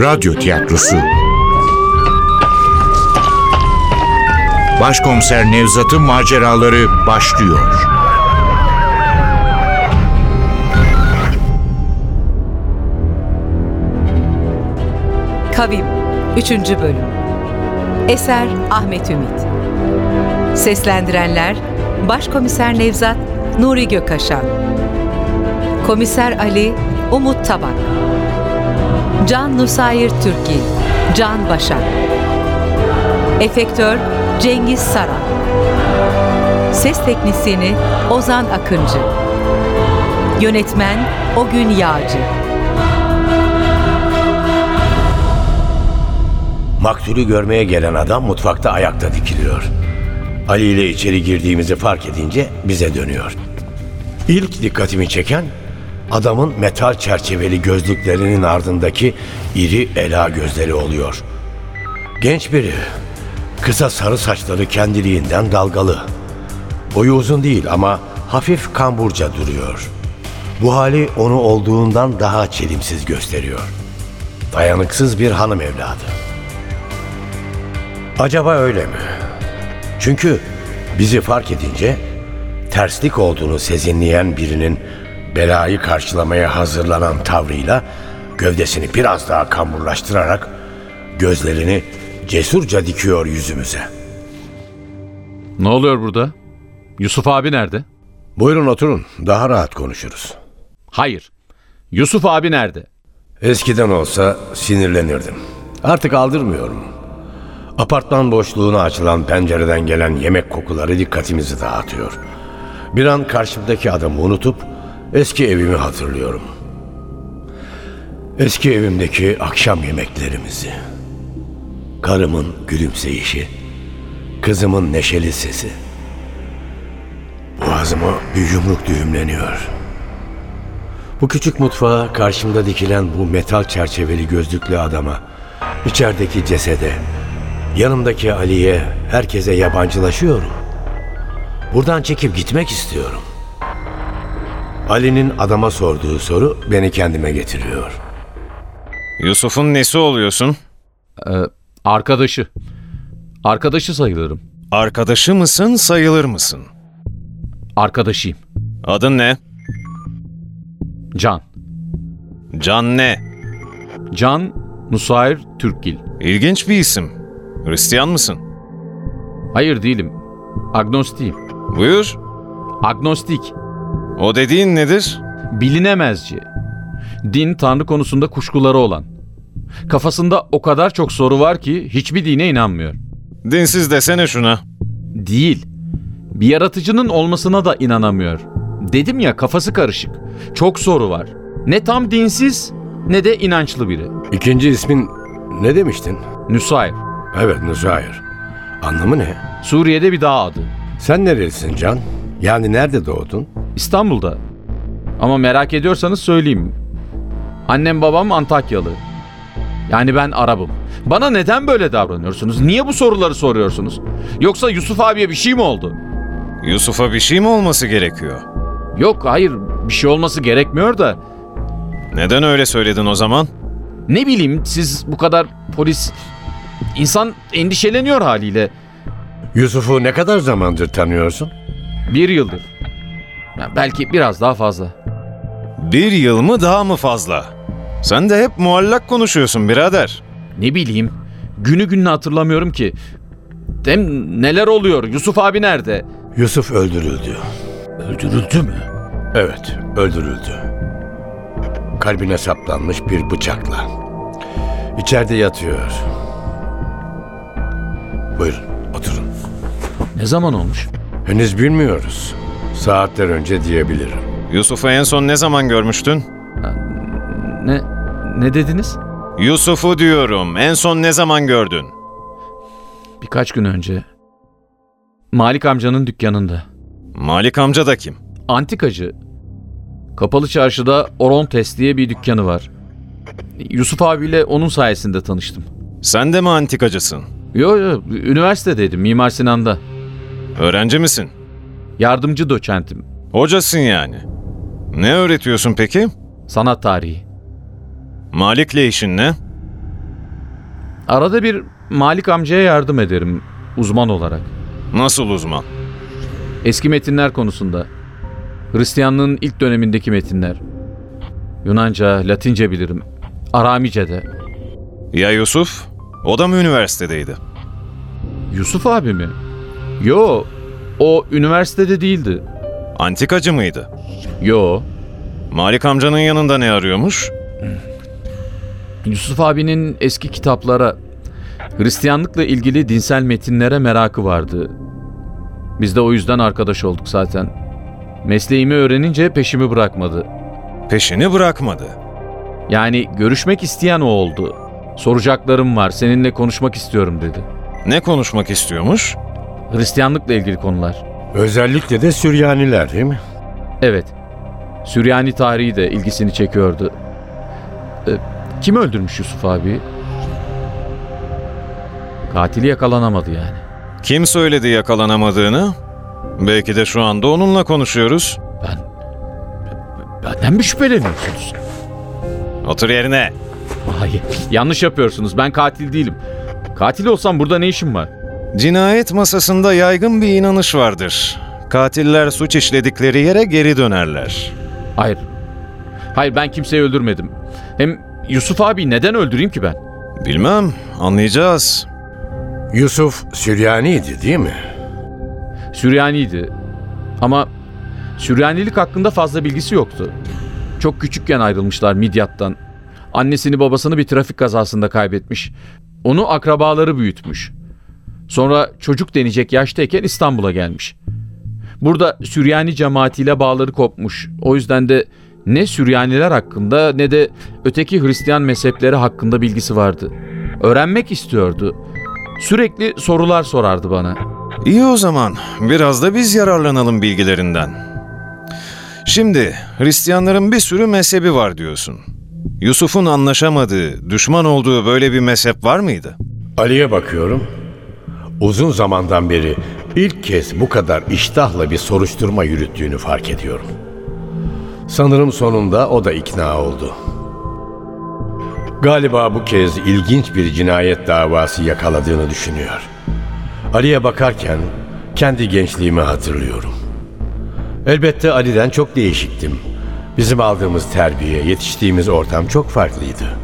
Radyo tiyatrosu Başkomiser Nevzat'ın maceraları başlıyor. Kavim 3. Bölüm Eser Ahmet Ümit Seslendirenler Başkomiser Nevzat Nuri Gökaşan Komiser Ali Umut Tabak Can Nusayir Türkil Can Başak Efektör Cengiz Saran Ses Teknisyeni Ozan Akıncı Yönetmen Ogün Yağcı Maktulü görmeye gelen adam mutfakta ayakta dikiliyor. Ali ile içeri girdiğimizi fark edince bize dönüyor. İlk dikkatimi çeken adamın metal çerçeveli gözlüklerinin ardındaki iri ela gözleri oluyor. Genç biri. Kısa sarı saçları kendiliğinden dalgalı. Boyu uzun değil ama hafif kamburca duruyor. Bu hali onu olduğundan daha çelimsiz gösteriyor. Dayanıksız bir hanım evladı. Acaba öyle mi? Çünkü bizi fark edince terslik olduğunu sezinleyen birinin belayı karşılamaya hazırlanan tavrıyla gövdesini biraz daha kamburlaştırarak gözlerini cesurca dikiyor yüzümüze. Ne oluyor burada? Yusuf abi nerede? Buyurun oturun, daha rahat konuşuruz. Hayır. Yusuf abi nerede? Eskiden olsa sinirlenirdim. Artık aldırmıyorum. Apartman boşluğuna açılan pencereden gelen yemek kokuları dikkatimizi dağıtıyor. Bir an karşımdaki adamı unutup eski evimi hatırlıyorum. Eski evimdeki akşam yemeklerimizi. Karımın gülümseyişi, kızımın neşeli sesi. Boğazıma bir yumruk düğümleniyor. Bu küçük mutfağa karşımda dikilen bu metal çerçeveli gözlüklü adama, içerideki cesede, yanımdaki Ali'ye, herkese yabancılaşıyorum. Buradan çekip gitmek istiyorum. Ali'nin adama sorduğu soru beni kendime getiriyor. Yusuf'un nesi oluyorsun? Ee, arkadaşı. Arkadaşı sayılırım. Arkadaşı mısın, sayılır mısın? Arkadaşıyım. Adın ne? Can. Can ne? Can Nusayir Türkgil. İlginç bir isim. Hristiyan mısın? Hayır değilim. Agnostiyim. Buyur. Agnostik. O dediğin nedir? Bilinemezci. Din tanrı konusunda kuşkuları olan. Kafasında o kadar çok soru var ki hiçbir dine inanmıyor. Dinsiz desene şuna. Değil. Bir yaratıcının olmasına da inanamıyor. Dedim ya kafası karışık. Çok soru var. Ne tam dinsiz ne de inançlı biri. İkinci ismin ne demiştin? Nusayr. Evet Nusayir. Anlamı ne? Suriye'de bir dağ adı. Sen nerelisin Can? Yani nerede doğdun? İstanbul'da. Ama merak ediyorsanız söyleyeyim. Annem babam Antakyalı. Yani ben Arabım. Bana neden böyle davranıyorsunuz? Niye bu soruları soruyorsunuz? Yoksa Yusuf abiye bir şey mi oldu? Yusuf'a bir şey mi olması gerekiyor? Yok hayır bir şey olması gerekmiyor da. Neden öyle söyledin o zaman? Ne bileyim siz bu kadar polis... insan endişeleniyor haliyle. Yusuf'u ne kadar zamandır tanıyorsun? Bir yıldır. Belki biraz daha fazla. Bir yıl mı daha mı fazla? Sen de hep muallak konuşuyorsun birader. Ne bileyim. Günü gününe hatırlamıyorum ki. Hem neler oluyor? Yusuf abi nerede? Yusuf öldürüldü. Öldürüldü mü? Evet, öldürüldü. Kalbine saplanmış bir bıçakla. İçeride yatıyor. Buyurun, oturun. Ne zaman olmuş? Henüz bilmiyoruz. Saatler önce diyebilirim. Yusuf'u en son ne zaman görmüştün? Ne ne dediniz? Yusuf'u diyorum. En son ne zaman gördün? Birkaç gün önce. Malik amcanın dükkanında. Malik amca da kim? Antikacı. Kapalı çarşıda Orontes diye bir dükkanı var. Yusuf abiyle onun sayesinde tanıştım. Sen de mi antikacısın? Yo yo üniversitedeydim Mimar Sinan'da. Öğrenci misin? Yardımcı doçentim. Hocasın yani. Ne öğretiyorsun peki? Sanat tarihi. Malik'le işin ne? Arada bir Malik amcaya yardım ederim uzman olarak. Nasıl uzman? Eski metinler konusunda. Hristiyanlığın ilk dönemindeki metinler. Yunanca, Latince bilirim. Aramice de. Ya Yusuf? O da mı üniversitedeydi? Yusuf abi mi? Yo, o üniversitede değildi. Antikacı mıydı? Yo, Malik amcanın yanında ne arıyormuş? Yusuf abinin eski kitaplara, Hristiyanlıkla ilgili dinsel metinlere merakı vardı. Biz de o yüzden arkadaş olduk zaten. Mesleğimi öğrenince peşimi bırakmadı. Peşini bırakmadı. Yani görüşmek isteyen o oldu. Soracaklarım var, seninle konuşmak istiyorum dedi. Ne konuşmak istiyormuş? Hristiyanlıkla ilgili konular. Özellikle de Süryaniler değil mi? Evet. Süryani tarihi de ilgisini çekiyordu. Ee, kim öldürmüş Yusuf abi? Katili yakalanamadı yani. Kim söyledi yakalanamadığını? Belki de şu anda onunla konuşuyoruz. Ben... Benden mi şüpheleniyorsunuz? Otur yerine. Hayır. Yanlış yapıyorsunuz. Ben katil değilim. Katil olsam burada ne işim var? Cinayet masasında yaygın bir inanış vardır. Katiller suç işledikleri yere geri dönerler. Hayır. Hayır ben kimseyi öldürmedim. Hem Yusuf abi neden öldüreyim ki ben? Bilmem, anlayacağız. Yusuf Süryaniydi değil mi? Süryaniydi. Ama Süryanilik hakkında fazla bilgisi yoktu. Çok küçükken ayrılmışlar Midyat'tan. Annesini babasını bir trafik kazasında kaybetmiş. Onu akrabaları büyütmüş. Sonra çocuk denecek yaştayken İstanbul'a gelmiş. Burada Süryani cemaatiyle bağları kopmuş. O yüzden de ne Süryaniler hakkında ne de öteki Hristiyan mezhepleri hakkında bilgisi vardı. Öğrenmek istiyordu. Sürekli sorular sorardı bana. İyi o zaman, biraz da biz yararlanalım bilgilerinden. Şimdi, Hristiyanların bir sürü mezhebi var diyorsun. Yusuf'un anlaşamadığı, düşman olduğu böyle bir mezhep var mıydı? Ali'ye bakıyorum. Uzun zamandan beri ilk kez bu kadar iştahla bir soruşturma yürüttüğünü fark ediyorum. Sanırım sonunda o da ikna oldu. Galiba bu kez ilginç bir cinayet davası yakaladığını düşünüyor. Ali'ye bakarken kendi gençliğimi hatırlıyorum. Elbette Ali'den çok değişiktim. Bizim aldığımız terbiye, yetiştiğimiz ortam çok farklıydı.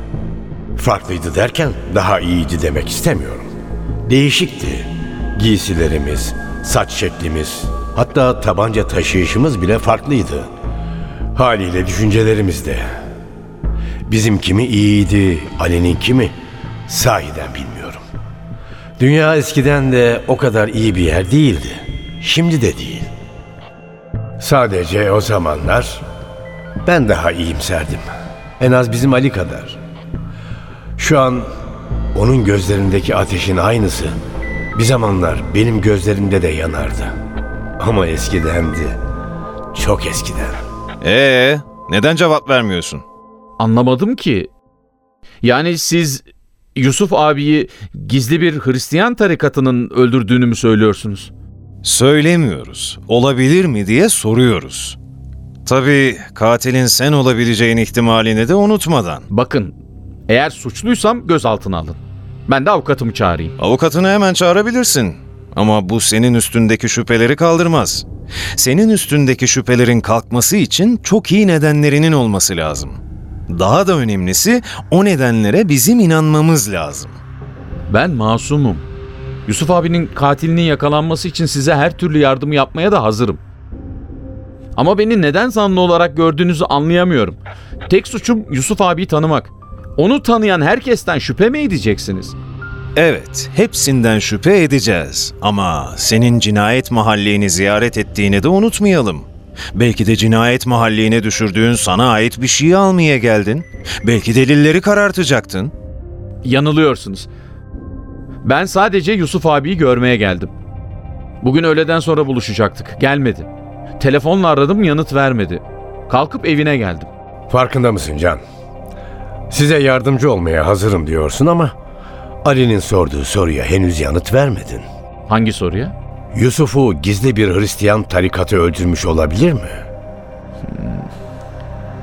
Farklıydı derken daha iyiydi demek istemiyorum. Değişikti. Giysilerimiz, saç şeklimiz, hatta tabanca taşıyışımız bile farklıydı. Haliyle düşüncelerimiz de. Bizim kimi iyiydi, Ali'nin kimi sahiden bilmiyorum. Dünya eskiden de o kadar iyi bir yer değildi. Şimdi de değil. Sadece o zamanlar ben daha iyimserdim. En az bizim Ali kadar. Şu an onun gözlerindeki ateşin aynısı bir zamanlar benim gözlerimde de yanardı. Ama eskidendi. Çok eskiden. Ee, neden cevap vermiyorsun? Anlamadım ki. Yani siz Yusuf abiyi gizli bir Hristiyan tarikatının öldürdüğünü mü söylüyorsunuz? Söylemiyoruz. Olabilir mi diye soruyoruz. Tabii katilin sen olabileceğin ihtimalini de unutmadan. Bakın, eğer suçluysam gözaltına alın. Ben de avukatımı çağırayım. Avukatını hemen çağırabilirsin. Ama bu senin üstündeki şüpheleri kaldırmaz. Senin üstündeki şüphelerin kalkması için çok iyi nedenlerinin olması lazım. Daha da önemlisi o nedenlere bizim inanmamız lazım. Ben masumum. Yusuf abinin katilinin yakalanması için size her türlü yardımı yapmaya da hazırım. Ama beni neden zanlı olarak gördüğünüzü anlayamıyorum. Tek suçum Yusuf abiyi tanımak. Onu tanıyan herkesten şüphe mi edeceksiniz? Evet, hepsinden şüphe edeceğiz. Ama senin cinayet mahallini ziyaret ettiğini de unutmayalım. Belki de cinayet mahalline düşürdüğün sana ait bir şeyi almaya geldin. Belki delilleri karartacaktın. Yanılıyorsunuz. Ben sadece Yusuf abiyi görmeye geldim. Bugün öğleden sonra buluşacaktık. Gelmedi. Telefonla aradım yanıt vermedi. Kalkıp evine geldim. Farkında mısın Can? Size yardımcı olmaya hazırım diyorsun ama Ali'nin sorduğu soruya henüz yanıt vermedin. Hangi soruya? Yusuf'u gizli bir Hristiyan tarikatı öldürmüş olabilir mi?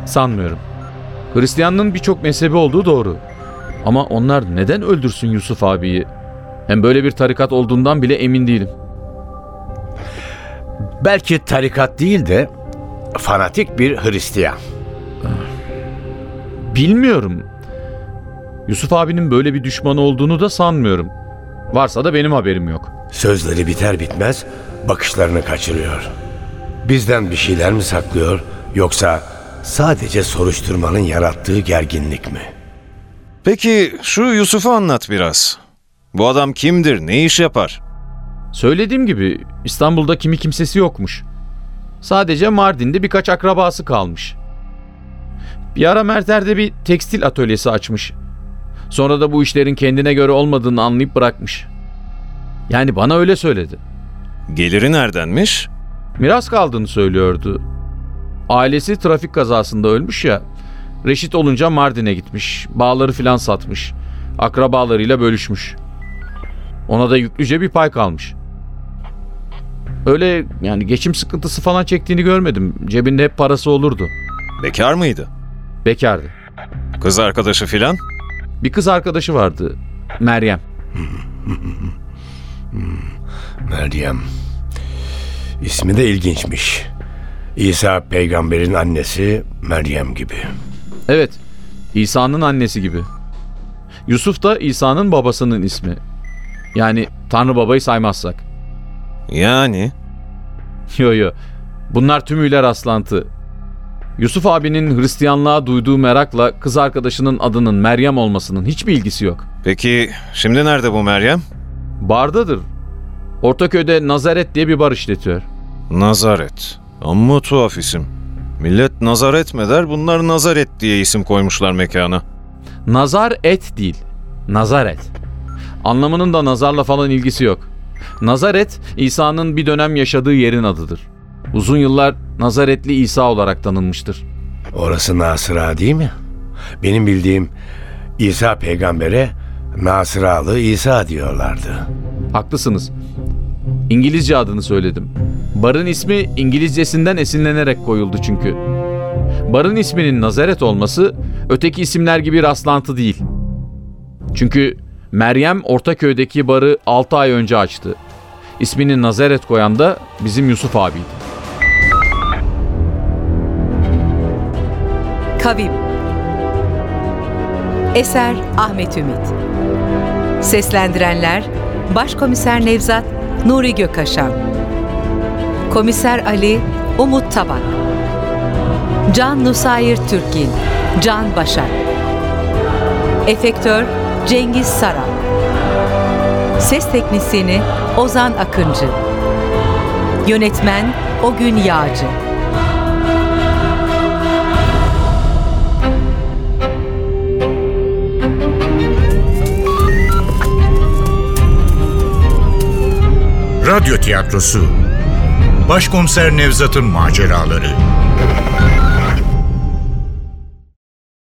Sanmıyorum. Hristiyanlığın birçok mezhebi olduğu doğru. Ama onlar neden öldürsün Yusuf abiyi? Hem böyle bir tarikat olduğundan bile emin değilim. Belki tarikat değil de fanatik bir Hristiyan. Bilmiyorum. Yusuf abinin böyle bir düşmanı olduğunu da sanmıyorum. Varsa da benim haberim yok. Sözleri biter bitmez bakışlarını kaçırıyor. Bizden bir şeyler mi saklıyor yoksa sadece soruşturmanın yarattığı gerginlik mi? Peki şu Yusuf'u anlat biraz. Bu adam kimdir, ne iş yapar? Söylediğim gibi İstanbul'da kimi kimsesi yokmuş. Sadece Mardin'de birkaç akrabası kalmış. Bir ara Merter'de bir tekstil atölyesi açmış. Sonra da bu işlerin kendine göre olmadığını anlayıp bırakmış. Yani bana öyle söyledi. Geliri neredenmiş? Miras kaldığını söylüyordu. Ailesi trafik kazasında ölmüş ya. Reşit olunca Mardin'e gitmiş. Bağları filan satmış. Akrabalarıyla bölüşmüş. Ona da yüklüce bir pay kalmış. Öyle yani geçim sıkıntısı falan çektiğini görmedim. Cebinde hep parası olurdu. Bekar mıydı? Bekardı. Kız arkadaşı filan? Bir kız arkadaşı vardı. Meryem. Meryem. İsmi de ilginçmiş. İsa peygamberin annesi Meryem gibi. Evet. İsa'nın annesi gibi. Yusuf da İsa'nın babasının ismi. Yani Tanrı babayı saymazsak. Yani Yo yo. Bunlar tümüyle rastlantı. Yusuf abinin Hristiyanlığa duyduğu merakla kız arkadaşının adının Meryem olmasının hiçbir ilgisi yok. Peki şimdi nerede bu Meryem? Bardadır. Ortaköy'de Nazaret diye bir bar işletiyor. Nazaret. Amma tuhaf isim. Millet Nazaret mi der, bunlar Nazaret diye isim koymuşlar mekana. Nazar et değil. Nazaret. Anlamının da nazarla falan ilgisi yok. Nazaret, İsa'nın bir dönem yaşadığı yerin adıdır. Uzun yıllar Nazaretli İsa olarak tanınmıştır. Orası Nasıra değil mi? Benim bildiğim İsa peygambere Nasıralı İsa diyorlardı. Haklısınız. İngilizce adını söyledim. Barın ismi İngilizcesinden esinlenerek koyuldu çünkü. Barın isminin Nazaret olması öteki isimler gibi rastlantı değil. Çünkü Meryem Ortaköy'deki barı 6 ay önce açtı. İsmini Nazaret koyan da bizim Yusuf abiydi. Kavim. Eser Ahmet Ümit. Seslendirenler Başkomiser Nevzat Nuri Gökaşan Komiser Ali Umut Tabak Can Nusayir Türkin Can Başar. Efektör Cengiz Saran. Ses Teknisyeni Ozan Akıncı. Yönetmen Ogün Yağcı Radyo tiyatrosu. Başkomiser Nevzat'ın maceraları